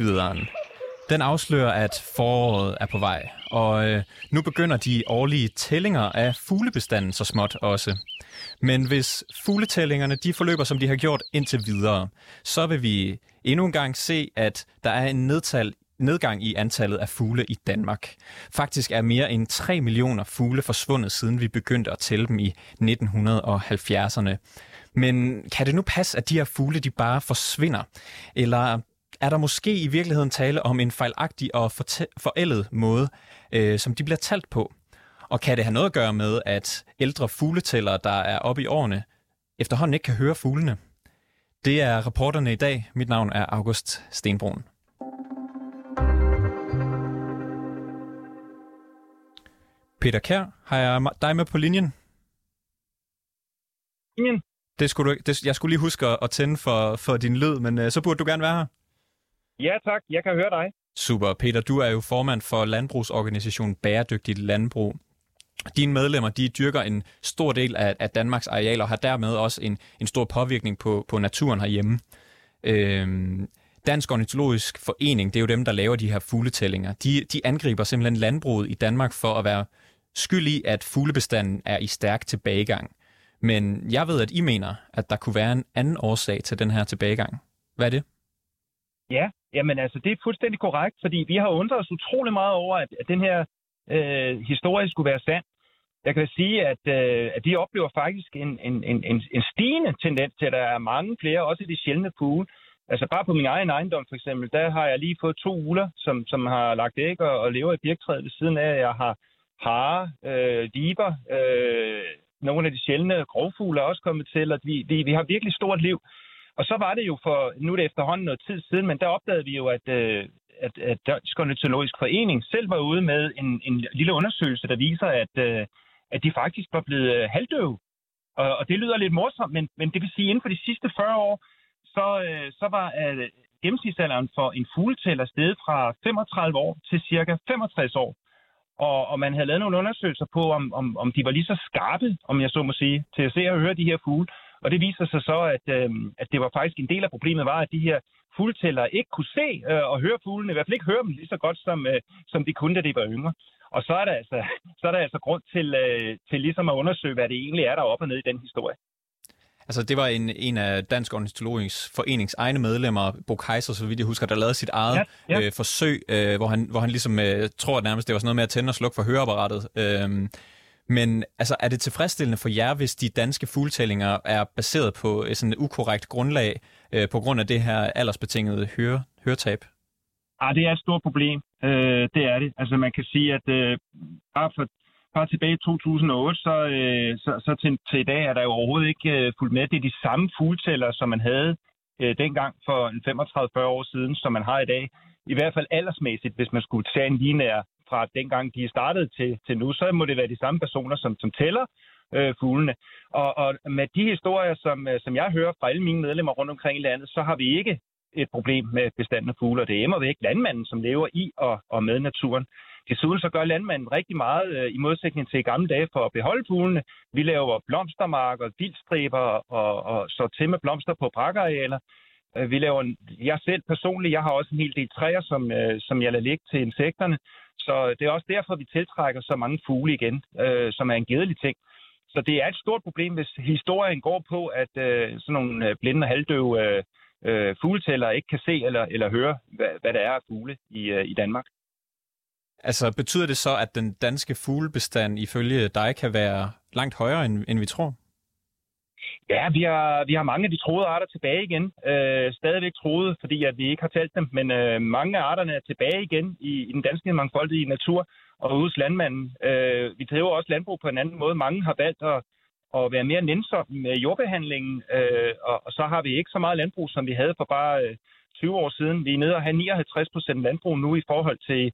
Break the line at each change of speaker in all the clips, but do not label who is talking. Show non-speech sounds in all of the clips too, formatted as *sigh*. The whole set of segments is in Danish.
Ah. Den afslører, at foråret er på vej, og øh, nu begynder de årlige tællinger af fuglebestanden så småt også. Men hvis fugletællingerne de forløber, som de har gjort indtil videre, så vil vi endnu en gang se, at der er en nedtal, nedgang i antallet af fugle i Danmark. Faktisk er mere end 3 millioner fugle forsvundet, siden vi begyndte at tælle dem i 1970'erne. Men kan det nu passe, at de her fugle de bare forsvinder? Eller er der måske i virkeligheden tale om en fejlagtig og forældet måde, øh, som de bliver talt på? Og kan det have noget at gøre med, at ældre fugletællere, der er oppe i årene, efterhånden ikke kan høre fuglene? Det er reporterne i dag. Mit navn er August Stenbrun. Peter Kær, har jeg dig med på linjen?
Linjen?
Det skulle du, det, jeg skulle lige huske at tænde for, for din lyd, men uh, så burde du gerne være her.
Ja tak, jeg kan høre dig.
Super. Peter, du er jo formand for landbrugsorganisationen Bæredygtigt Landbrug. Dine medlemmer de dyrker en stor del af, af Danmarks arealer og har dermed også en, en stor påvirkning på, på naturen herhjemme. Øhm, Dansk Ornitologisk Forening, det er jo dem, der laver de her fugletællinger. De, de angriber simpelthen landbruget i Danmark for at være skyld i, at fuglebestanden er i stærk tilbagegang. Men jeg ved, at I mener, at der kunne være en anden årsag til den her tilbagegang. Hvad er det?
Ja, jamen altså, det er fuldstændig korrekt, fordi vi har undret os utrolig meget over, at, at den her øh, historie skulle være sand. Jeg kan sige, at, øh, at vi oplever faktisk en, en, en, en stigende tendens til, at der er mange flere, også i de sjældne fugle. Altså bare på min egen ejendom for eksempel, der har jeg lige fået to uler, som, som har lagt æg og, og lever i birktræet ved siden af. Jeg har hare, øh, liber, øh, nogle af de sjældne grovfugle er også kommet til, og vi, vi, vi har virkelig stort liv. Og så var det jo for, nu er det efterhånden noget tid siden, men der opdagede vi jo, at, øh, at, at Dansk Ornitologisk Forening selv var ude med en, en lille undersøgelse, der viser, at, øh, at de faktisk var blevet øh, halvdøve. Og, og det lyder lidt morsomt, men, men det vil sige, at inden for de sidste 40 år, så, øh, så var øh, gennemsnitsalderen for en fugletæller steget fra 35 år til cirka 65 år. Og, og man havde lavet nogle undersøgelser på, om, om, om de var lige så skarpe, om jeg så må sige, til at se og høre de her fugle. Og det viser sig så, at, øh, at det var faktisk en del af problemet var, at de her fugltællere ikke kunne se øh, og høre fuglene, i hvert fald ikke høre dem lige så godt, som, øh, som de kunne, da de var yngre. Og så er der altså, *laughs* så er der altså grund til, øh, til ligesom at undersøge, hvad det egentlig er, der er op og ned i den historie.
Altså, det var en, en af Dansk Ornitologisk Forenings egne medlemmer, Bo Kaiser, så vidt jeg husker, der lavede sit eget ja, ja. Øh, forsøg, øh, hvor, han, hvor han ligesom øh, tror at nærmest, det var sådan noget med at tænde og slukke for høreapparatet. Øh, men altså, er det tilfredsstillende for jer, hvis de danske fugltællinger er baseret på sådan et ukorrekt grundlag øh, på grund af det her aldersbetingede høre, høretab?
Ah, det er et stort problem. Øh, det er det. Altså, man kan sige, at øh, bare for bare tilbage i 2008, så, øh, så, så til, til i dag er der jo overhovedet ikke øh, fuldt med. Det er de samme fugltæller, som man havde øh, dengang for 35-40 år siden, som man har i dag. I hvert fald aldersmæssigt, hvis man skulle tage en linær fra dengang de startede til, til nu, så må det være de samme personer, som, som tæller øh, fuglene. Og, og med de historier, som, øh, som jeg hører fra alle mine medlemmer rundt omkring i landet, så har vi ikke et problem med bestanden af fugle, og det er væk landmanden, som lever i og, og med naturen. Desuden så gør landmanden rigtig meget øh, i modsætning til i gamle dage for at beholde fuglene. Vi laver blomstermarker, vildstriber og, og så til med blomster på parkarealer. Øh, vi laver, jeg selv personligt, jeg har også en hel del træer, som, øh, som jeg lader ligge til insekterne. Så det er også derfor, vi tiltrækker så mange fugle igen, øh, som er en gedelig ting. Så det er et stort problem, hvis historien går på, at øh, sådan nogle øh, blinde og halvdøve øh, øh, fugletæller ikke kan se eller, eller høre, hvad, hvad der er af fugle i, øh, i Danmark.
Altså betyder det så, at den danske fuglebestand ifølge dig kan være langt højere, end, end vi tror?
Ja, vi har, vi har mange af de troede arter tilbage igen. Øh, stadigvæk troede, fordi at vi ikke har talt dem, men øh, mange af arterne er tilbage igen i, i den danske mangfoldige natur og hos landmanden. Øh, vi driver også landbrug på en anden måde. Mange har valgt at, at være mere nænsomme med jordbehandlingen, øh, og, og så har vi ikke så meget landbrug, som vi havde for bare øh, 20 år siden. Vi er nede og have 59 procent landbrug nu i forhold til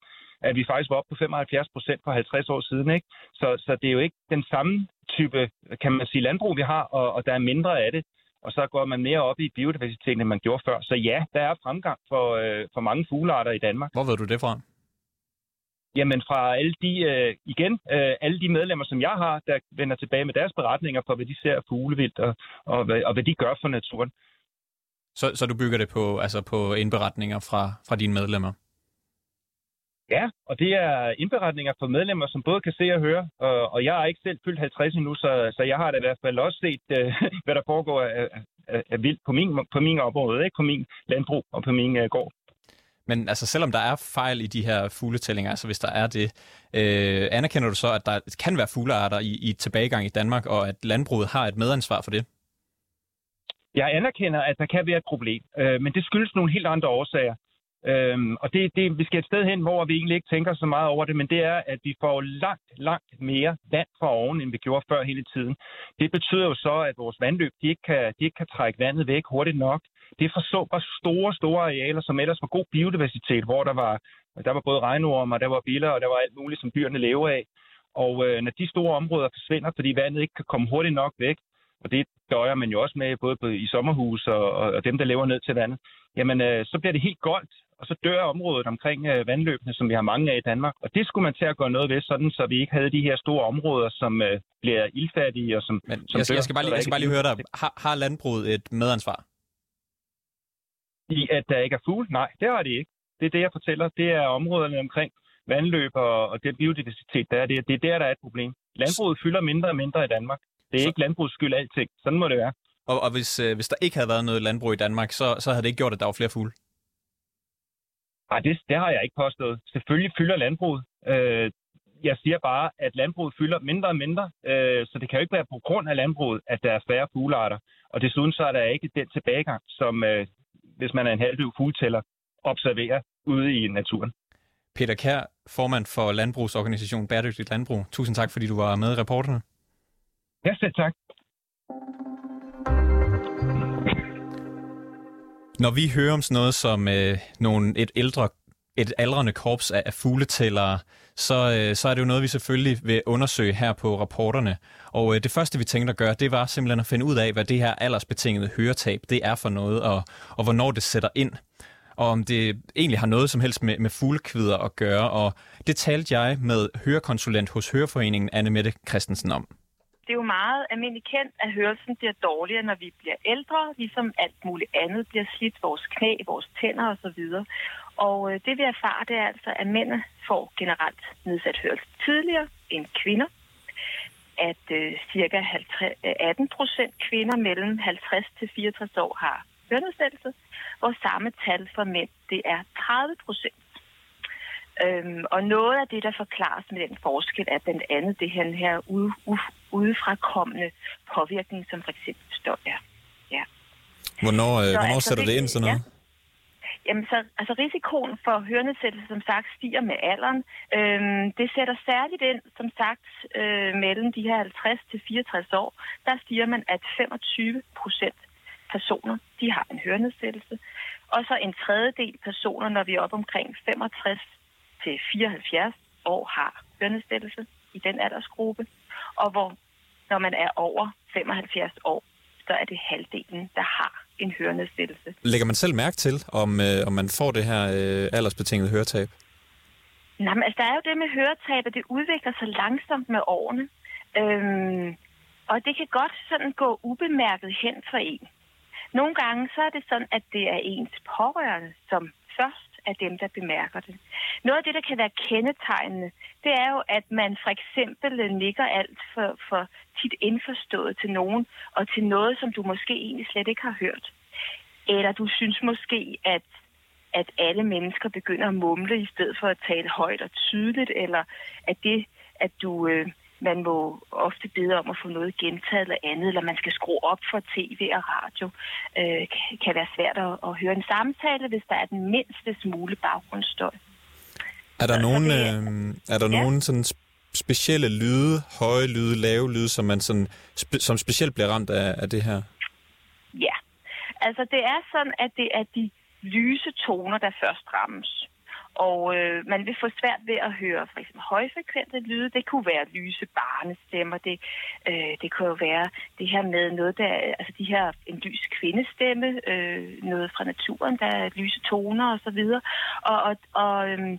at vi faktisk var oppe på 75 procent for 50 år siden. Ikke? Så, så det er jo ikke den samme type, kan man sige, landbrug, vi har, og, og der er mindre af det. Og så går man mere op i biodiversiteten, end man gjorde før. Så ja, der er fremgang for, øh, for mange fuglearter i Danmark.
Hvor ved du det fra?
Jamen fra alle de, øh, igen, øh, alle de medlemmer, som jeg har, der vender tilbage med deres beretninger for, hvad de ser af fuglevildt, og, og, og hvad de gør for naturen.
Så, så du bygger det på, altså på indberetninger fra, fra dine medlemmer?
Ja, og det er indberetninger fra medlemmer, som både kan se og høre. Og, og jeg er ikke selv fyldt 50 endnu, så, så jeg har da i hvert fald også set, uh, *laughs* hvad der foregår af, af, af vildt på min, på min område, ikke? på min landbrug og på min uh, gård.
Men altså, selvom der er fejl i de her fugletællinger, altså hvis der er det, øh, anerkender du så, at der kan være fuglearter i, i tilbagegang i Danmark, og at landbruget har et medansvar for det?
Jeg anerkender, at der kan være et problem, øh, men det skyldes nogle helt andre årsager. Øhm, og det, det, vi skal et sted hen, hvor vi egentlig ikke tænker så meget over det, men det er, at vi får langt, langt mere vand fra oven, end vi gjorde før hele tiden. Det betyder jo så, at vores vandløb de ikke, kan, de ikke kan trække vandet væk hurtigt nok. Det forsumper store, store arealer, som ellers var god biodiversitet, hvor der var, der var både regnorm, og der var biller, og der var alt muligt, som dyrene lever af. Og øh, når de store områder forsvinder, fordi vandet ikke kan komme hurtigt nok væk, og det døjer man jo også med, både i sommerhus og, og dem, der lever ned til vandet, jamen øh, så bliver det helt goldt, og så dør området omkring øh, vandløbene, som vi har mange af i Danmark. Og det skulle man til at gøre noget ved, sådan så vi ikke havde de her store områder, som øh, bliver ildfattige og som,
Men
som
jeg, skal,
dør,
jeg, skal bare lige, jeg skal bare lige høre dig. Har, har landbruget et medansvar?
I at der ikke er fugle? Nej, det har de ikke. Det er det, jeg fortæller. Det er områderne omkring vandløb og, og den biodiversitet, der er det. Det er der, der er et problem. Landbruget fylder mindre og mindre i Danmark. Det er så... ikke landbrugets skyld alting. Sådan må det være.
Og, og hvis, øh, hvis der ikke havde været noget landbrug i Danmark, så, så havde det ikke gjort, at der var flere fugle?
Nej, det, det har jeg ikke påstået. Selvfølgelig fylder landbruget. Øh, jeg siger bare, at landbruget fylder mindre og mindre, øh, så det kan jo ikke være på grund af landbruget, at der er færre fuglearter. Og desuden så er der ikke den tilbagegang, som øh, hvis man er en halvdøv fugletæller, observerer ude i naturen.
Peter Kær, formand for landbrugsorganisation Bæredygtigt Landbrug. Tusind tak, fordi du var med i reporterne.
Ja, selv tak.
Når vi hører om sådan noget som øh, nogle, et ældre et aldrende korps af, af fugletællere, så, øh, så er det jo noget, vi selvfølgelig vil undersøge her på rapporterne. Og øh, det første, vi tænkte at gøre, det var simpelthen at finde ud af, hvad det her aldersbetingede høretab, det er for noget, og, og hvornår det sætter ind. Og om det egentlig har noget som helst med, med fuglekvider at gøre. Og det talte jeg med hørekonsulent hos Høreforeningen Anne Mette Christensen om
det er jo meget almindeligt kendt, at hørelsen bliver dårligere, når vi bliver ældre, ligesom alt muligt andet bliver slidt, vores knæ, vores tænder osv. Og øh, det vi erfarer, det er altså, at mænd får generelt nedsat hørelse tidligere end kvinder. At øh, cirka 18 øh, procent kvinder mellem 50 til 64 år har hørenedsættelse, og samme tal for mænd, det er 30 procent. Øhm, og noget af det, der forklares med den forskel, er blandt andet det her, her ude, udefrakommende påvirkning, som for eksempel støj er. Ja.
Hvornår, øh, hvornår altså, sætter det, det ind sådan noget? Ja.
Jamen, så, altså risikoen for hørenedsættelse, som sagt, stiger med alderen. Øhm, det sætter særligt ind, som sagt, øh, mellem de her 50 til 64 år. Der stiger man, at 25 procent personer, de har en hørenedsættelse. Og så en tredjedel personer, når vi er op omkring 65 til 74 år, har hørenedsættelse i den aldersgruppe. Og hvor, når man er over 75 år, så er det halvdelen, der har en hørenedsættelse.
Lægger man selv mærke til, om, øh, om man får det her øh, aldersbetingede høretab?
Nej, men altså, der er jo det med høretab, at det udvikler sig langsomt med årene. Øhm, og det kan godt sådan gå ubemærket hen for en. Nogle gange så er det sådan, at det er ens pårørende, som først er dem, der bemærker det. Noget af det, der kan være kendetegnende, det er jo, at man for eksempel nikker alt for, for tit indforstået til nogen, og til noget, som du måske egentlig slet ikke har hørt. Eller du synes måske, at at alle mennesker begynder at mumle i stedet for at tale højt og tydeligt, eller at det, at du øh, man må ofte bede om at få noget gentaget eller andet, eller man skal skrue op for tv og radio. Øh, kan være svært at, at høre en samtale, hvis der er den mindste smule baggrundsstøj.
Er der nogen, øh, er der ja. nogen sådan specielle lyde, høje lyde, lave lyde, som man sådan, spe, som specielt bliver ramt af, af det her?
Ja, altså det er sådan, at det er de lyse toner, der først rammes. Og øh, man vil få svært ved at høre for eksempel højfrekvente lyde. Det kunne være lyse barnestemmer. Det, øh, det kunne jo være det her med noget, der, altså de her, en lys kvindestemme, øh, noget fra naturen, der er lyse toner osv. Og, og, og øh,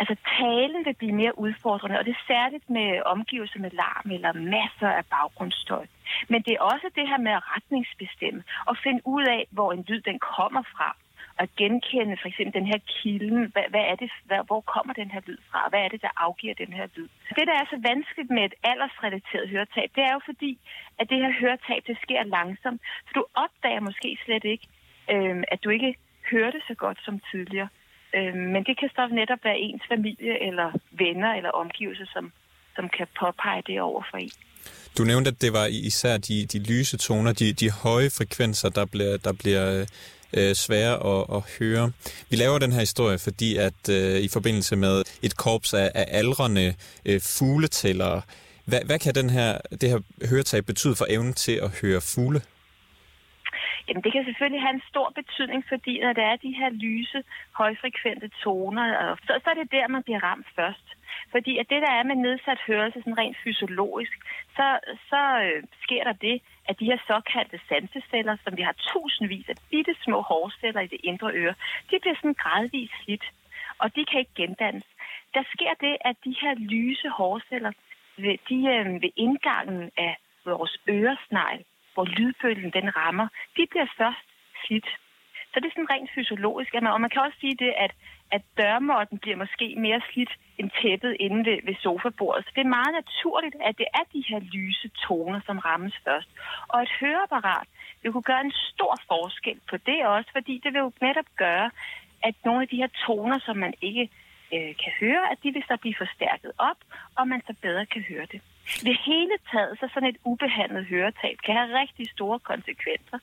Altså talen vil blive mere udfordrende, og det er særligt med omgivelser med larm eller masser af baggrundsstøj. Men det er også det her med at retningsbestemme og finde ud af, hvor en lyd den kommer fra at genkende for eksempel den her kilden. Hvad, hvad er det, hvad, hvor kommer den her lyd fra? Hvad er det, der afgiver den her lyd? Det, der er så vanskeligt med et aldersrelateret høretab, det er jo fordi, at det her høretab, det sker langsomt. Så du opdager måske slet ikke, øh, at du ikke hører det så godt som tidligere. Øh, men det kan så netop være ens familie eller venner eller omgivelser, som, som kan påpege det over for en.
Du nævnte, at det var især de, de lyse toner, de, de høje frekvenser, der bliver, der bliver øh, øh, svære at, at høre. Vi laver den her historie, fordi at øh, i forbindelse med et korps af, af aldrende øh, fugletællere, hvad, hvad kan den her, det her høretab betyde for evnen til at høre fugle?
Jamen, det kan selvfølgelig have en stor betydning, fordi når der er de her lyse, højfrekvente toner, så, så er det der, man bliver ramt først. Fordi at det, der er med nedsat hørelse, sådan rent fysiologisk, så, så øh, sker der det, at de her såkaldte sanseceller, som vi har tusindvis af bitte små hårceller i det indre øre, de bliver sådan gradvist slidt, og de kan ikke gendannes. Der sker det, at de her lyse hårceller, de øh, ved indgangen af vores øresnegl, hvor lydbølgen den rammer, de bliver først slidt. Så det er sådan rent fysiologisk. Og man kan også sige det, at, at dørmåtten bliver måske mere slidt end tæppet inde ved, ved sofabordet. Så det er meget naturligt, at det er de her lyse toner, som rammes først. Og et høreapparat vil kunne gøre en stor forskel på det også, fordi det vil jo netop gøre, at nogle af de her toner, som man ikke øh, kan høre, at de vil så blive forstærket op, og man så bedre kan høre det. Det hele taget, så sådan et ubehandlet høretab kan have rigtig store konsekvenser.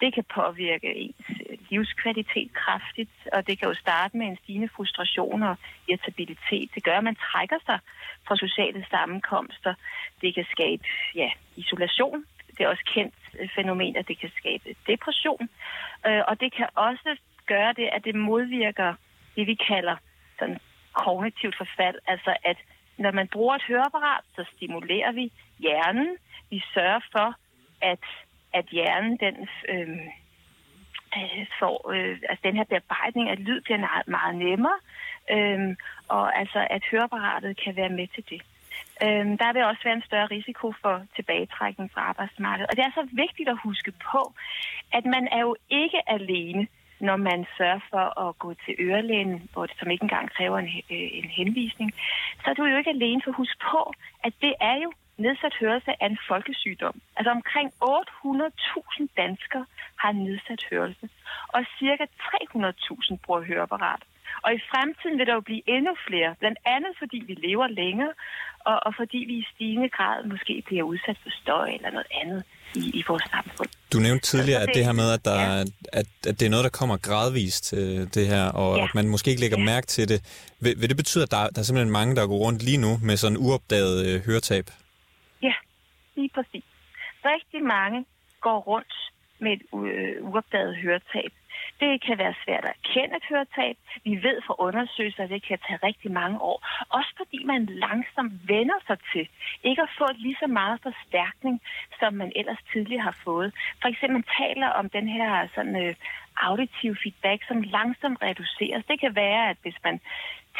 Det kan påvirke ens øh, livskvalitet kraftigt, og det kan jo starte med en stigende frustration og irritabilitet. Det gør, at man trækker sig fra sociale sammenkomster. Det kan skabe ja, isolation. Det er også kendt øh, fænomen, at det kan skabe depression. Øh, og det kan også gøre det, at det modvirker det, vi kalder sådan kognitivt forfald, altså at når man bruger et høreapparat, så stimulerer vi hjernen. Vi sørger for, at, at hjernen den, øhm, øh, får, øh, altså den her bearbejdning af lyd bliver meget, meget nemmere, øh, og altså at høreapparatet kan være med til det. Øh, der vil også være en større risiko for tilbagetrækning fra arbejdsmarkedet. Og det er så vigtigt at huske på, at man er jo ikke alene når man sørger for at gå til ørelægen, hvor det som ikke engang kræver en, øh, en henvisning, så er du jo ikke alene for husk på, at det er jo nedsat hørelse af en folkesygdom. Altså omkring 800.000 danskere har nedsat hørelse, og cirka 300.000 bruger høreapparat. Og i fremtiden vil der jo blive endnu flere, blandt andet fordi vi lever længere, og, og fordi vi i stigende grad måske bliver udsat for støj eller noget andet i, i vores samfund.
Du nævnte tidligere, at det her med, at, der, ja. at, at det er noget, der kommer gradvist, det her, og ja. at man måske ikke lægger ja. mærke til det. Vil, vil det betyde, at der, der er simpelthen mange, der går rundt lige nu med sådan uopdaget øh, høretab?
Ja, lige præcis. Rigtig mange går rundt med et øh, uopdaget høretab. Det kan være svært at kende et høretab. Vi ved fra undersøgelser, at det kan tage rigtig mange år. Også fordi man langsomt vender sig til ikke at få lige så meget forstærkning, som man ellers tidligere har fået. For eksempel taler om den her sådan, øh, auditive feedback, som langsomt reduceres. Det kan være, at hvis man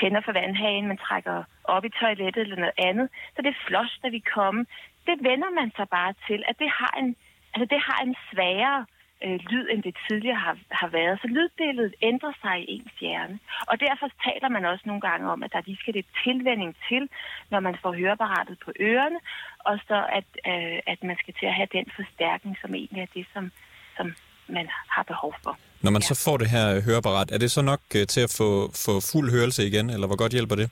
tænder for vandhagen, man trækker op i toilettet eller noget andet, så det floss, der vi komme. Det vender man sig bare til, at det har en, altså det har en sværere øh, lyd, end det tidligere har, har været. Så lydbilledet ændrer sig i ens hjerne. Og derfor taler man også nogle gange om, at der lige skal det tilvænding til, når man får høreapparatet på ørerne, og så at, øh, at man skal til at have den forstærkning, som egentlig er det, som, som man har behov for.
Når man ja. så får det her høreapparat, er det så nok øh, til at få, få fuld hørelse igen, eller hvor godt hjælper det?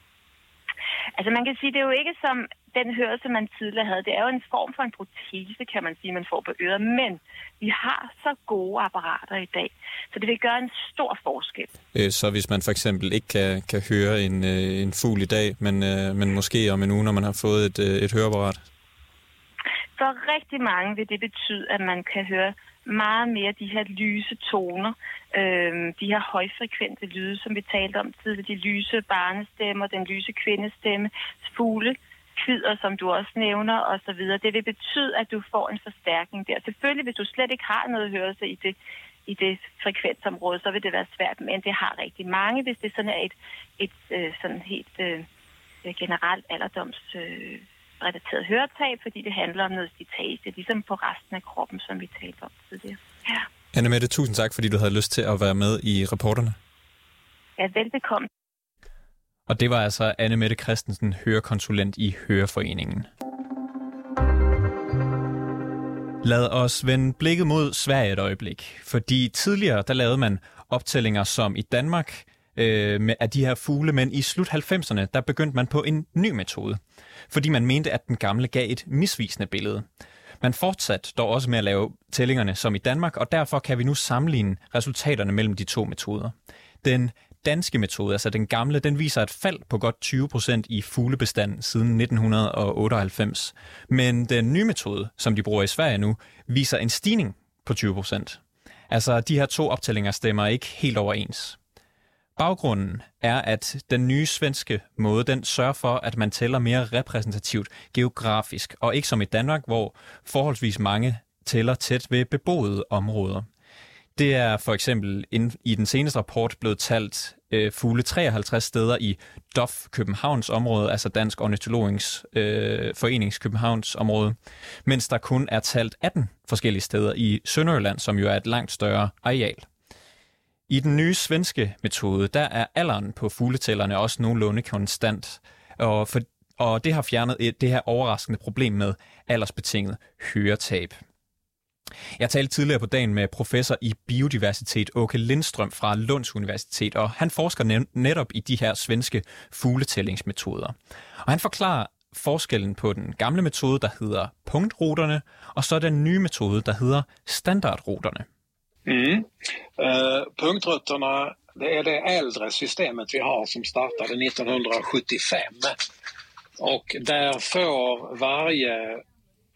Altså man kan sige, det er jo ikke som den hørelse, man tidligere havde. Det er jo en form for en protese, kan man sige, man får på øret. Men vi har så gode apparater i dag, så det vil gøre en stor forskel.
Øh, så hvis man for eksempel ikke kan, kan høre en, øh, en fugl i dag, men, øh, men måske om en uge, når man har fået et, et høreapparat?
For rigtig mange vil det betyde, at man kan høre meget mere de her lyse toner, øh, de her højfrekvente lyde, som vi talte om tidligere, de lyse barnestemmer, den lyse kvindestemme, fugle, kvider, som du også nævner, og så videre. Det vil betyde, at du får en forstærkning der. Selvfølgelig, hvis du slet ikke har noget hørelse i det, i det frekvensområde, så vil det være svært, men det har rigtig mange, hvis det sådan er et, et øh, sådan helt øh, generelt alderdoms øh, høretab, fordi det handler om noget citage, ligesom på resten af kroppen, som vi talte om tidligere. Ja.
Anne Mette, tusind tak, fordi du havde lyst til at være med i reporterne.
Ja, velbekomme.
Og det var altså Anne Mette Christensen, hørekonsulent i Høreforeningen. Lad os vende blikket mod Sverige et øjeblik, fordi tidligere der lavede man optællinger som i Danmark øh, med, af de her fugle, men i slut 90'erne der begyndte man på en ny metode, fordi man mente, at den gamle gav et misvisende billede. Man fortsatte dog også med at lave tællingerne som i Danmark, og derfor kan vi nu sammenligne resultaterne mellem de to metoder. Den danske metode, altså den gamle, den viser et fald på godt 20 procent i fuglebestanden siden 1998. Men den nye metode, som de bruger i Sverige nu, viser en stigning på 20 procent. Altså, de her to optællinger stemmer ikke helt overens. Baggrunden er, at den nye svenske måde, den sørger for, at man tæller mere repræsentativt geografisk, og ikke som i Danmark, hvor forholdsvis mange tæller tæt ved beboede områder. Det er for eksempel i den seneste rapport blevet talt øh, fugle 53 steder i DOF Københavns område, altså Dansk Ornitologisk øh, Forenings Københavns område, mens der kun er talt 18 forskellige steder i Sønderjylland, som jo er et langt større areal. I den nye svenske metode, der er alderen på fugletællerne også nogenlunde konstant, og, for, og det har fjernet et, det her overraskende problem med aldersbetinget høretab. Jeg talte tidligere på dagen med professor i biodiversitet Åke Lindstrøm fra Lunds Universitet, og han forsker netop i de her svenske fugletællingsmetoder. Og han forklarer forskellen på den gamle metode, der hedder punktruterne, og så den nye metode, der hedder standardruterne.
Mm. Eh, uh, punktruterne, det er det äldre systemet vi har som startade 1975. Och där får varje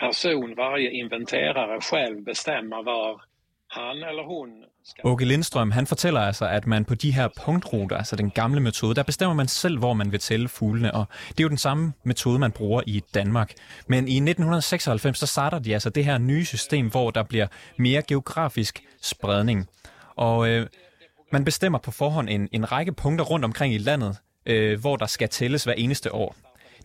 person, varje inventerare själv bestämma var han eller hun skal...
Åke Lindstrøm, han fortæller altså, at man på de her punktruter, altså den gamle metode, der bestemmer man selv, hvor man vil tælle fuglene, og det er jo den samme metode, man bruger i Danmark. Men i 1996, så starter de altså det her nye system, hvor der bliver mere geografisk spredning. Og øh, man bestemmer på forhånd en, en række punkter rundt omkring i landet, øh, hvor der skal tælles hver eneste år.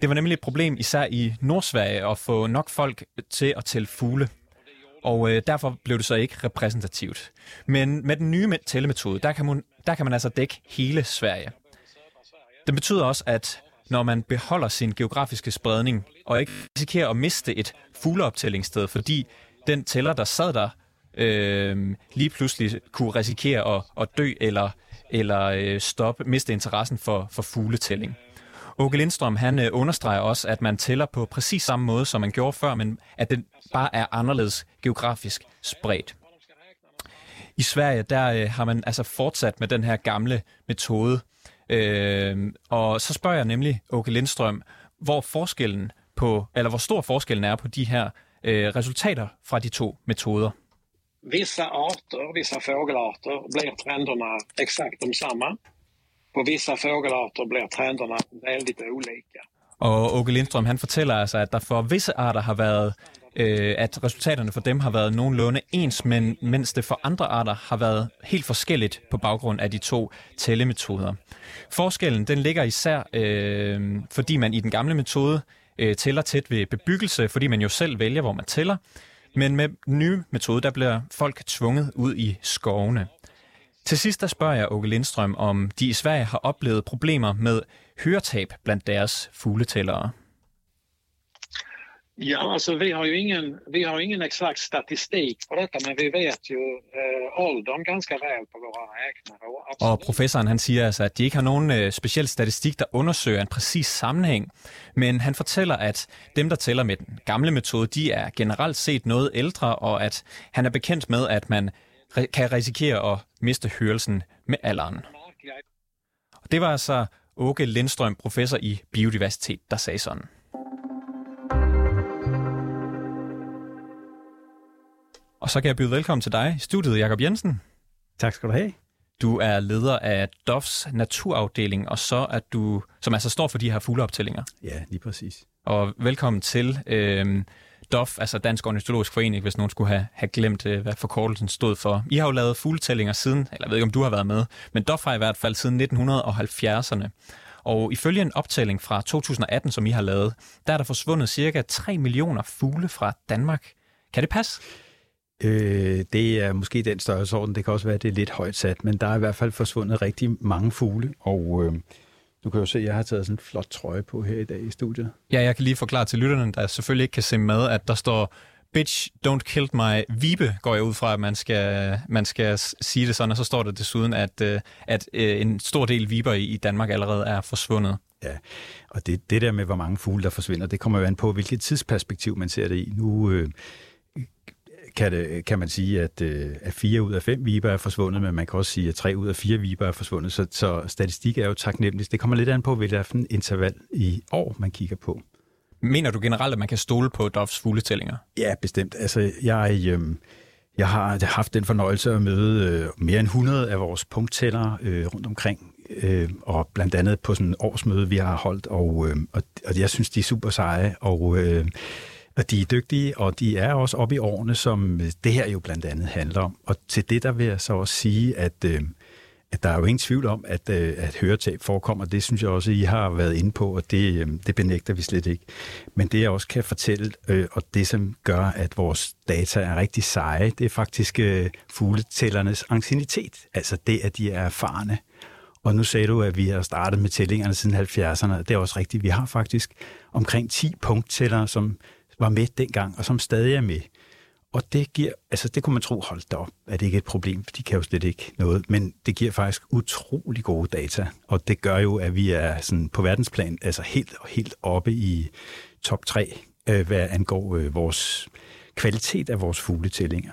Det var nemlig et problem især i Nordsverige at få nok folk til at tælle fugle. Og øh, derfor blev det så ikke repræsentativt. Men med den nye tællemetode, der kan, man, der kan man altså dække hele Sverige. Det betyder også, at når man beholder sin geografiske spredning, og ikke risikerer at miste et fugleoptællingssted, fordi den tæller, der sad der, øh, lige pludselig kunne risikere at, at dø eller, eller øh, stoppe, miste interessen for, for fugletælling. Åke Lindstrøm, han øh, understreger også, at man tæller på præcis samme måde, som man gjorde før, men at den bare er anderledes geografisk spredt. I Sverige, der øh, har man altså fortsat med den her gamle metode. Øh, og så spørger jeg nemlig Åke Lindstrøm, hvor forskellen på, eller hvor stor forskellen er på de her øh, resultater fra de to metoder.
Vissa arter, vissa fågelarter blir trenderna exakt de samma. På vissa fågelarter blir trenderna väldigt olika.
Og Åke Lindstrøm, han fortæller altså, at der for visse arter har været, øh, at resultaterne for dem har været nogenlunde ens, men mens det for andre arter har været helt forskelligt på baggrund af de to tællemetoder. Forskellen den ligger især, øh, fordi man i den gamle metode øh, tæller tæt ved bebyggelse, fordi man jo selv vælger, hvor man tæller. Men med den nye metode, der bliver folk tvunget ud i skovene. Til sidst der spørger jeg Åke Lindstrøm, om de i Sverige har oplevet problemer med høretab blandt deres fugletællere.
Ja, alltså vi har ju ingen, vi har ingen exakt statistik på detta, men vi vet ju eh, åldern ganska väl på våra räknare.
Og professoren han siger altså, at de ikke har nogen øh, speciel statistik, der undersøger en præcis sammenhæng, men han fortæller, at dem, der tæller med den gamle metode, de er generelt set noget ældre, og at han er bekendt med, at man kan risikere at miste hørelsen med alderen. Og det var altså Åke Lindstrøm, professor i biodiversitet, der sagde sådan. Og så kan jeg byde velkommen til dig i studiet, Jakob Jensen.
Tak skal du have.
Du er leder af DOFs naturafdeling, og så er du, som altså står for de her fugleoptællinger.
Ja, lige præcis.
Og velkommen til. Øhm, DOF, altså Dansk Ornitologisk Forening, hvis nogen skulle have, have glemt, øh, hvad forkortelsen stod for. I har jo lavet fugletællinger siden, eller jeg ved ikke, om du har været med, men DOF har i hvert fald siden 1970'erne. Og ifølge en optælling fra 2018, som I har lavet, der er der forsvundet cirka 3 millioner fugle fra Danmark. Kan det passe?
Øh, det er måske den størrelsesorden. Det kan også være, at det er lidt højt sat, men der er i hvert fald forsvundet rigtig mange fugle, og øh, du kan jo se, at jeg har taget sådan en flot trøje på her i dag i studiet.
Ja, jeg kan lige forklare til lytterne, der selvfølgelig ikke kan se med, at der står Bitch, don't kill my vibe, går jeg ud fra, at man skal, man skal sige det sådan, og så står der desuden, at, øh, at øh, en stor del viber i Danmark allerede er forsvundet.
Ja, og det, det der med, hvor mange fugle, der forsvinder, det kommer jo an på, hvilket tidsperspektiv man ser det i. Nu øh, kan, det, kan man sige, at, øh, at fire ud af fem viber er forsvundet, men man kan også sige, at tre ud af fire viber er forsvundet. Så, så statistik er jo taknemmeligt. Det kommer lidt an på, hvilket interval i år, man kigger på.
Mener du generelt, at man kan stole på Dovs fugletællinger?
Ja, bestemt. Altså, jeg, øh, jeg har haft den fornøjelse at møde øh, mere end 100 af vores punkttællere øh, rundt omkring, øh, og blandt andet på sådan en årsmøde, vi har holdt, og, øh, og, og jeg synes, de er super seje, og, øh, og de er dygtige, og de er også oppe i årene, som øh, det her jo blandt andet handler om. Og til det, der vil jeg så også sige, at... Øh, at der er jo ingen tvivl om, at, øh, at høretab forekommer. Det synes jeg også, I har været inde på, og det, øh, det benægter vi slet ikke. Men det, jeg også kan fortælle, øh, og det, som gør, at vores data er rigtig seje, det er faktisk øh, fugletællernes ancienitet. Altså det, at de er erfarne. Og nu sagde du, at vi har startet med tællingerne siden 70'erne. Det er også rigtigt. Vi har faktisk omkring 10 punkttællere, som var med dengang, og som stadig er med. Og det giver, altså det kunne man tro, hold da op, at det ikke er et problem, for de kan jo slet ikke noget, men det giver faktisk utrolig gode data, og det gør jo, at vi er sådan på verdensplan, altså helt, helt oppe i top 3, øh, hvad angår øh, vores kvalitet af vores fugletællinger.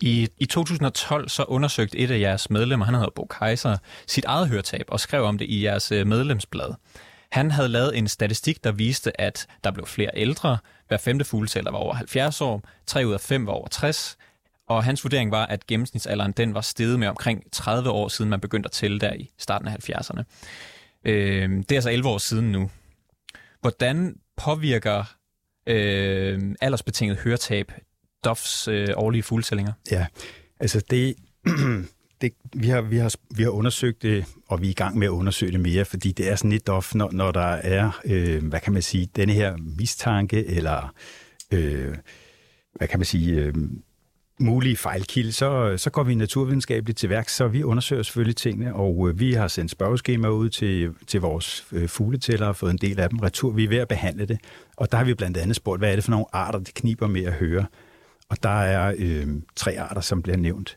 I, I 2012 så undersøgte et af jeres medlemmer, han hedder Bo Kaiser, sit eget høretab og skrev om det i jeres øh, medlemsblad. Han havde lavet en statistik, der viste, at der blev flere ældre. Hver femte fugletæller var over 70 år, tre ud af fem var over 60, og hans vurdering var, at gennemsnitsalderen den var steget med omkring 30 år siden man begyndte at tælle der i starten af 70'erne. Øh, det er altså 11 år siden nu. Hvordan påvirker øh, aldersbetinget høretab DOFs øh, årlige fugletællinger?
Ja, altså det, *clears throat* det, vi, har, vi, har, vi har undersøgt det, og vi er i gang med at undersøge det mere, fordi det er sådan lidt dof, når, når der er, øh, hvad kan man sige, denne her mistanke, eller øh, hvad kan man sige, øh, mulige fejlkilde, så, så går vi naturvidenskabeligt til værk, så vi undersøger selvfølgelig tingene, og øh, vi har sendt spørgeskemaer ud til, til vores øh, fugletæller og fået en del af dem retur. Vi er ved at behandle det, og der har vi blandt andet spurgt, hvad er det for nogle arter, det kniber med at høre. Og der er øh, tre arter, som bliver nævnt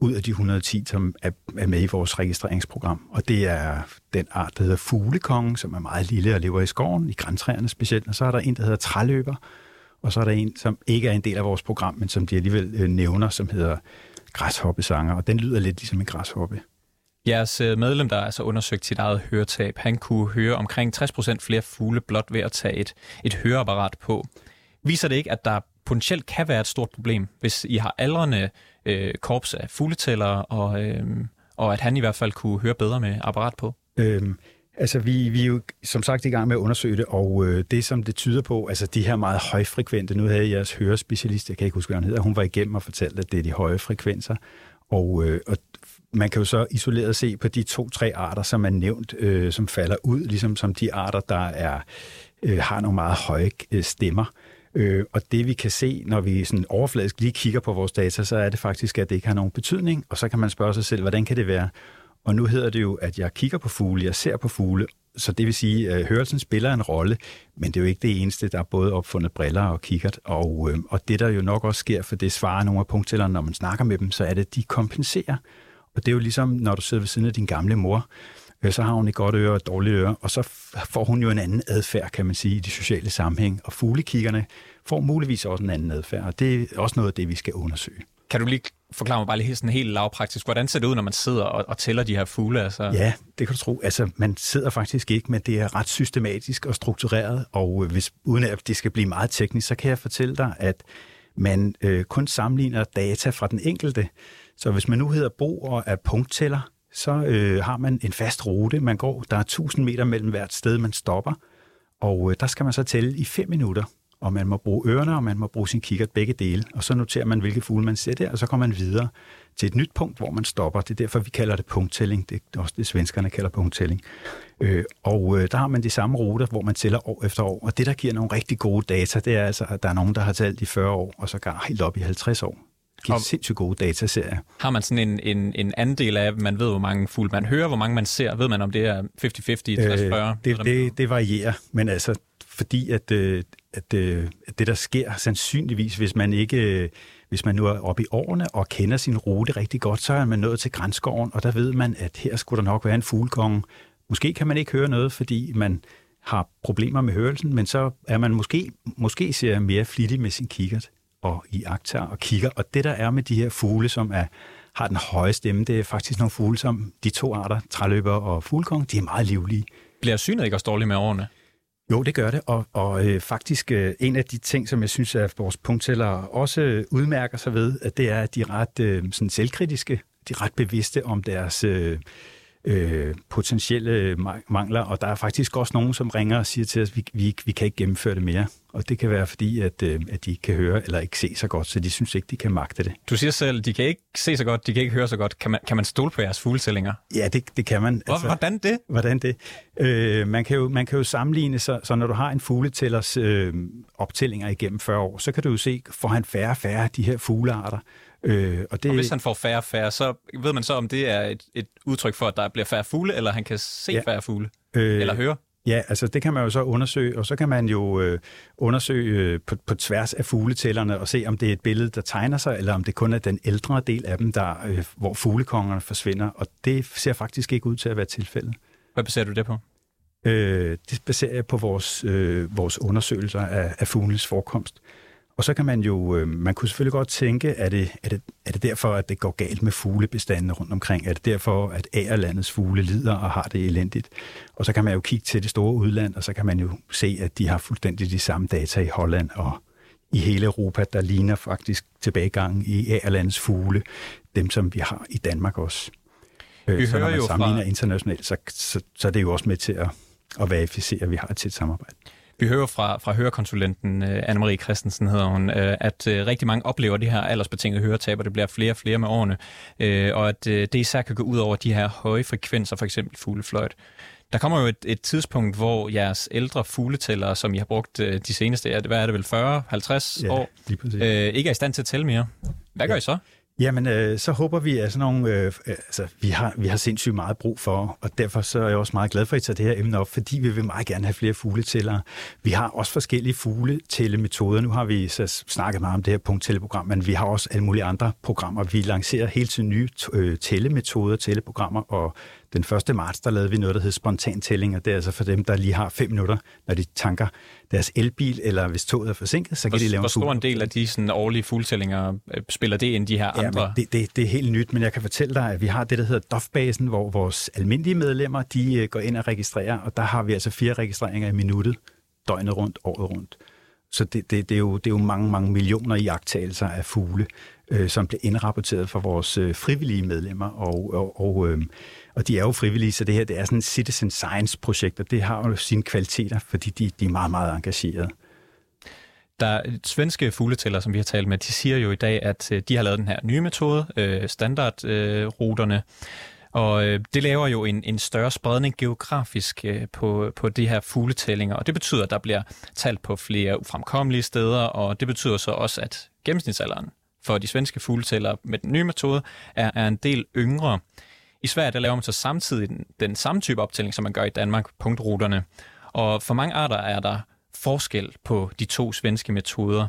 ud af de 110, som er, er med i vores registreringsprogram. Og det er den art, der hedder fuglekongen, som er meget lille og lever i skoven, i græntræerne specielt. Og så er der en, der hedder træløber, og så er der en, som ikke er en del af vores program, men som de alligevel øh, nævner, som hedder græshoppesanger, og den lyder lidt ligesom en græshoppe.
Jeres øh, medlem, der altså undersøgt sit eget høretab, han kunne høre omkring 60% flere fugle blot ved at tage et, et høreapparat på. Viser det ikke, at der potentielt kan være et stort problem, hvis I har aldrende øh, korps af fugletællere, og, øh, og at han i hvert fald kunne høre bedre med apparat på?
Øhm, altså, vi, vi er jo som sagt i gang med at undersøge det, og øh, det, som det tyder på, altså de her meget højfrekvente, nu havde jeres hørespecialist, jeg kan ikke huske, hvad hun hedder, hun var igennem og fortalte, at det er de høje frekvenser, og, øh, og man kan jo så isoleret se på de to-tre arter, som er nævnt, øh, som falder ud, ligesom som de arter, der er, øh, har nogle meget høje øh, stemmer. Øh, og det vi kan se, når vi sådan overfladisk lige kigger på vores data, så er det faktisk, at det ikke har nogen betydning. Og så kan man spørge sig selv, hvordan kan det være? Og nu hedder det jo, at jeg kigger på fugle, jeg ser på fugle, så det vil sige, at hørelsen spiller en rolle, men det er jo ikke det eneste, der er både opfundet briller og kikkert. Og, øh, og det, der jo nok også sker, for det svarer nogle af punkttællerne, når man snakker med dem, så er det, at de kompenserer. Og det er jo ligesom, når du sidder ved siden af din gamle mor, så har hun et godt øre og et dårligt øre, og så får hun jo en anden adfærd, kan man sige, i de sociale sammenhæng. Og fuglekiggerne får muligvis også en anden adfærd, og det er også noget af det, vi skal undersøge.
Kan du lige forklare mig bare lige sådan helt lavpraktisk, hvordan ser det ud, når man sidder og, og tæller de her fugle? Altså?
Ja, det kan du tro. Altså, man sidder faktisk ikke, men det er ret systematisk og struktureret, og øh, hvis, uden at det skal blive meget teknisk, så kan jeg fortælle dig, at man øh, kun sammenligner data fra den enkelte. Så hvis man nu hedder Bo og er punkttæller, så øh, har man en fast rute, man går. Der er 1000 meter mellem hvert sted, man stopper, og øh, der skal man så tælle i 5 minutter. og man må bruge ørerne, og man må bruge sin kikkert begge dele. Og så noterer man, hvilke fugle man ser der, og så kommer man videre til et nyt punkt, hvor man stopper. Det er derfor, vi kalder det punkttælling. Det er også det, svenskerne kalder punkttælling. Øh, og øh, der har man de samme ruter, hvor man tæller år efter år. Og det, der giver nogle rigtig gode data, det er altså, at der er nogen, der har talt i 40 år, og så går helt op i 50 år. Giver
Og-
sindssygt gode dataserier.
Har man sådan en, en, en andel af, at man ved, hvor mange fugle man hører, hvor mange man ser? Ved man, om det er 50-50, 60-40?
Øh, det, det, det varierer, men altså fordi at, øh, at, øh, at det der sker sandsynligvis, hvis man ikke øh, hvis man nu er oppe i årene og kender sin rute rigtig godt, så er man nået til grænskoven, og der ved man, at her skulle der nok være en fuglekonge. Måske kan man ikke høre noget, fordi man har problemer med hørelsen, men så er man måske, måske ser mere flittig med sin kikkert og i aktar og kigger. Og det der er med de her fugle, som er, har den høje stemme, det er faktisk nogle fugle, som de to arter, træløber og fuglekong, de er meget livlige.
Bliver synet ikke også dårligt med årene?
Jo, det gør det, og, og øh, faktisk øh, en af de ting, som jeg synes, at vores punkttællere også udmærker sig ved, at det er, at de er ret øh, sådan selvkritiske, de er ret bevidste om deres øh, øh, potentielle ma- mangler, og der er faktisk også nogen, som ringer og siger til os, at vi, vi, vi kan ikke gennemføre det mere, og det kan være fordi, at, øh, at de ikke kan høre eller ikke se så godt, så de synes ikke, de kan magte det.
Du siger selv, de kan ikke se så godt, de kan ikke høre så godt. Kan man, kan man stole på jeres fugletællinger?
Ja, det, det kan man.
Altså, Hvordan det?
Hvordan det? Øh, man, kan jo, man kan jo sammenligne, så, så når du har en fugletællers øh, optællinger igennem 40 år, så kan du jo se, får han færre og færre af de her fuglearter. Øh, og det,
Og hvis han får færre og færre, så ved man så, om det er et, et udtryk for, at der bliver færre fugle, eller han kan se
Ja.
færre fugle,
øh,
eller høre.
Ja, altså det kan man jo så undersøge, og så kan man jo øh, undersøge øh, på, på tværs af fugletællerne og se, om det er et billede, der tegner sig, eller om det kun er den ældre del af dem, der, øh, hvor fuglekongerne forsvinder. Og det ser faktisk ikke ud til at være tilfældet.
Hvad baserer du det på?
Øh, det baserer jeg på vores, øh, vores undersøgelser af, af fuglenes forekomst. Og så kan man jo, øh, man kunne selvfølgelig godt tænke, er det, er, det, er det derfor, at det går galt med fuglebestandene rundt omkring? Er det derfor, at Agerlandets fugle lider og har det elendigt? Og så kan man jo kigge til det store udland, og så kan man jo se, at de har fuldstændig de samme data i Holland og i hele Europa, der ligner faktisk tilbagegangen i Agerlandets fugle, dem som vi har i Danmark også. Øh,
Vi
så når
hører
man
jo fra-
sammenligner internationalt, så, så, så er det jo også med til at, at verificere, at vi har et tæt samarbejde.
Vi hører fra, fra hørekonsulenten øh, Anne-Marie Christensen, hedder hun, øh, at øh, rigtig mange oplever det her aldersbetingede høretab, og det bliver flere og flere med årene, og at det især kan gå ud over de her høje frekvenser, for eksempel fuglefløjt. Der kommer jo et, et tidspunkt, hvor jeres ældre fugletællere, som I har brugt de seneste, det- hvad er det vel, 40-50
Ja,
år, øh, ikke er i stand til at tælle mere. Hvad gør I så?
Jamen, øh, så håber vi, at sådan nogle, øh, øh, altså, vi har, vi har sindssygt meget brug for, og derfor så er jeg også meget glad for, at I tager det her emne op, fordi vi vil meget gerne have flere fugletællere. Vi har også forskellige fugletællemetoder. Nu har vi så snakket meget om det her punkttælleprogram, men vi har også alle mulige andre programmer. Vi lancerer hele tiden nye øh, tællemetoder, tælleprogrammer, og den 1. marts, der lavede vi noget, der hedder spontan tælling, og det er altså for dem, der lige har fem minutter, når de tanker deres elbil, eller hvis toget er forsinket, så kan de lave
Hvor, hvor
en
stor en del af de sådan, årlige fugletællinger øh, spiller det ind de her
Ja,
andre?
men det, det, det er helt nyt, men jeg kan fortælle dig, at vi har det, der hedder DOF-basen, hvor vores almindelige medlemmer, de øh, går ind og registrerer, og der har vi altså fire registreringer i minuttet, døgnet rundt, året rundt. Så det, det, det, er, jo, det er jo mange, mange millioner i agtagelser af fugle, øh, som bliver indrapporteret fra vores øh, frivillige medlemmer, og, og, og, øh, og de er jo frivillige, så det her det er sådan et citizen science-projekt, og det har jo sine kvaliteter, fordi de, de er meget, meget engagerede.
Der er svenske fugletæller, som vi har talt med, de siger jo i dag, at øh, de har lavet den her nye metode, øh, standardruterne, og øh, det laver jo en, en større spredning geografisk øh, på, på de her fugletællinger, og det betyder, at der bliver talt på flere ufremkommelige steder, og det betyder så også, at gennemsnitsalderen for de svenske fugletæller med den nye metode er, er en del yngre. I Sverige der laver man så samtidig den, den samme type optælling, som man gør i Danmark, punktruterne. Og for mange arter er der forskel på de to svenske metoder.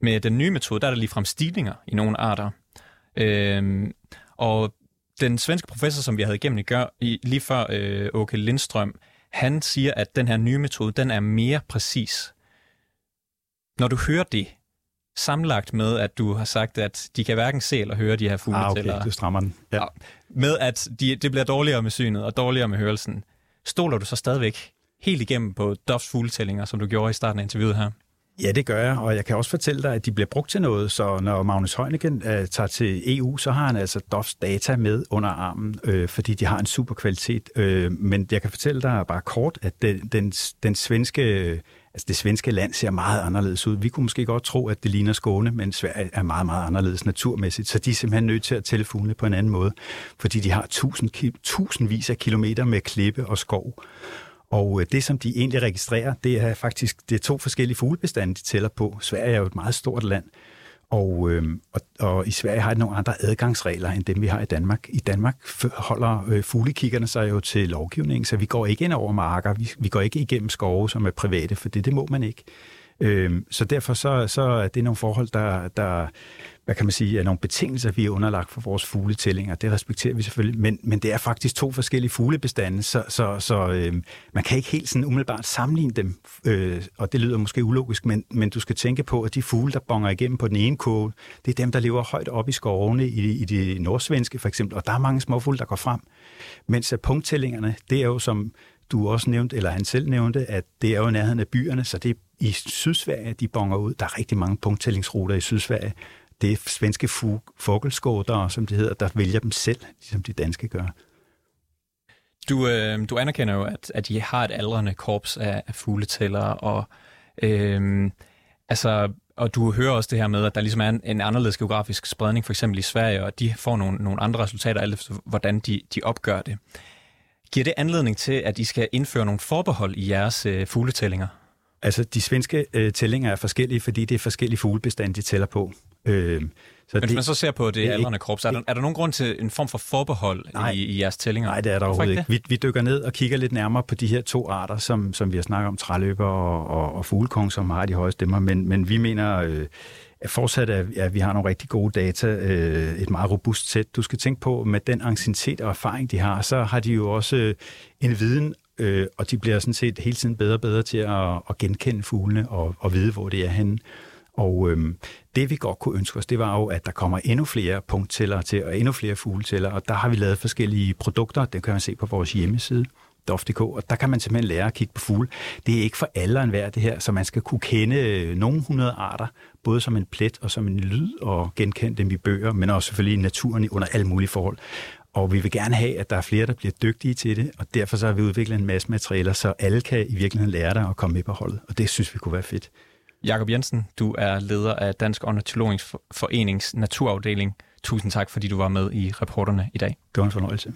Med den nye metode, der er der ligefrem stigninger i nogle arter. Øhm, og den svenske professor, som vi havde igennem i gør, i, lige før øh, Åke Lindstrøm, han siger, at den her nye metode, den er mere præcis. Når du hører det, sammenlagt med, at du har sagt, at de kan hverken se eller høre de her
Ah,
fugletællere,
okay, du strammer den. Ja.
med at de, det bliver dårligere med synet og dårligere med hørelsen, stoler du så stadigvæk helt igennem på Duffs fugletællinger, som du gjorde i starten af interviewet her?
Ja, det gør jeg, og jeg kan også fortælle dig, at de bliver brugt til noget, så når Magnus Heunicke øh, tager til EU, så har han altså DOFs data med under armen, øh, fordi de har en super kvalitet. Øh, men jeg kan fortælle dig bare kort, at den, den, den svenske Altså det svenske land ser meget anderledes ud. Vi kunne måske godt tro, at det ligner Skåne, men Sverige er meget, meget anderledes naturmæssigt. Så de er simpelthen nødt til at tælle fuglene på en anden måde, fordi de har tusind, tusindvis af kilometer med klippe og skov. Og øh, det, som de egentlig registrerer, det er faktisk det er to forskellige fuglebestande, de tæller på. Sverige er jo et meget stort land, og, øh, og, og i Sverige har de nogle andre adgangsregler, end dem vi har i Danmark. I Danmark holder øh, fuglekiggerne sig jo til lovgivningen, så vi går ikke ind over marker, vi, vi går ikke igennem skove, som er private, for det, det må man ikke. Øh, så derfor så, så er det nogle forhold, der, der hvad kan man sige, er nogle betingelser, vi er underlagt for vores fugletællinger. Det respekterer vi selvfølgelig, men, men det er faktisk to forskellige fuglebestande, så, så, så øh, man kan ikke helt sådan umiddelbart sammenligne dem, øh, og det lyder måske ulogisk, men, men du skal tænke på, at de fugle, der bonger igennem på den ene kål, det er dem, der lever højt op i skovene i, i det nordsvenske for eksempel, og der er mange småfugle, der går frem. Mens øh, punkttællingerne, det er jo som du også nævnte, eller han selv nævnte, at det er jo nærheden af byerne, så det er i Sydsverige, de bonger ud. Der er rigtig mange punkttællingsruter i Sydsverige, det er svenske fuggelskådere, som det hedder, der vælger dem selv, ligesom de danske gør.
Du, øh, du anerkender jo, at, at I har et aldrende korps af, af fugletællere, og, øh, altså, og du hører også det her med, at der ligesom er en, en anderledes geografisk spredning, for eksempel i Sverige, og de får nogle, nogle andre resultater, alt efter hvordan de, de opgør det. Giver det anledning til, at I skal indføre nogle forbehold i jeres øh, fugletællinger?
Altså, de svenske øh, tællinger er forskellige, fordi det er forskellige fuglebestande, de tæller på.
Øh, så Men hvis det, man så ser på det, det aldrende korps, er der, er der nogen grund til en form for forbehold nej, i, i jeres tællinger?
Nej, det er der overhovedet ikke. Vi, vi dykker ned og kigger lidt nærmere på de her to arter, som, som vi har snakket om, træløber og, og, og fuglekong, som har de høje stemmer. Men, men vi mener øh, at fortsat, at, at vi har nogle rigtig gode data, øh, et meget robust sæt. Du skal tænke på, med den anciennitet og erfaring, de har, så har de jo også øh, en viden øh, og de bliver sådan set hele tiden bedre og bedre til at, at genkende fuglene og, og vide, hvor det er henne. Og øhm, det vi godt kunne ønske os, det var jo, at der kommer endnu flere punkttæller til, og endnu flere fugletæller, og der har vi lavet forskellige produkter, det kan man se på vores hjemmeside, dof.dk, og der kan man simpelthen lære at kigge på fugle. Det er ikke for alle en værd, det her, så man skal kunne kende øh, nogle hundrede arter, både som en plet og som en lyd, og genkende dem i bøger, men også selvfølgelig i naturen under alle mulige forhold. Og vi vil gerne have, at der er flere, der bliver dygtige til det, og derfor så har vi udviklet en masse materialer, så alle kan i virkeligheden lære dig at komme med på holdet, og det synes vi kunne være fedt.
Jakob Jensen, du er leder af Dansk Ornitologisk Forenings naturafdeling. Tusind tak, fordi du var med i reporterne i dag.
Det var en fornøjelse.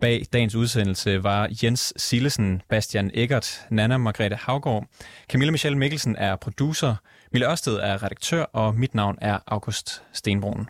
Bag dagens udsendelse var Jens Sillesen, Bastian Eggert, Nana Margrethe Havgård. Camilla Michelle Mikkelsen er producer, Mille Ørsted er redaktør, og mit navn er August Stenbrun.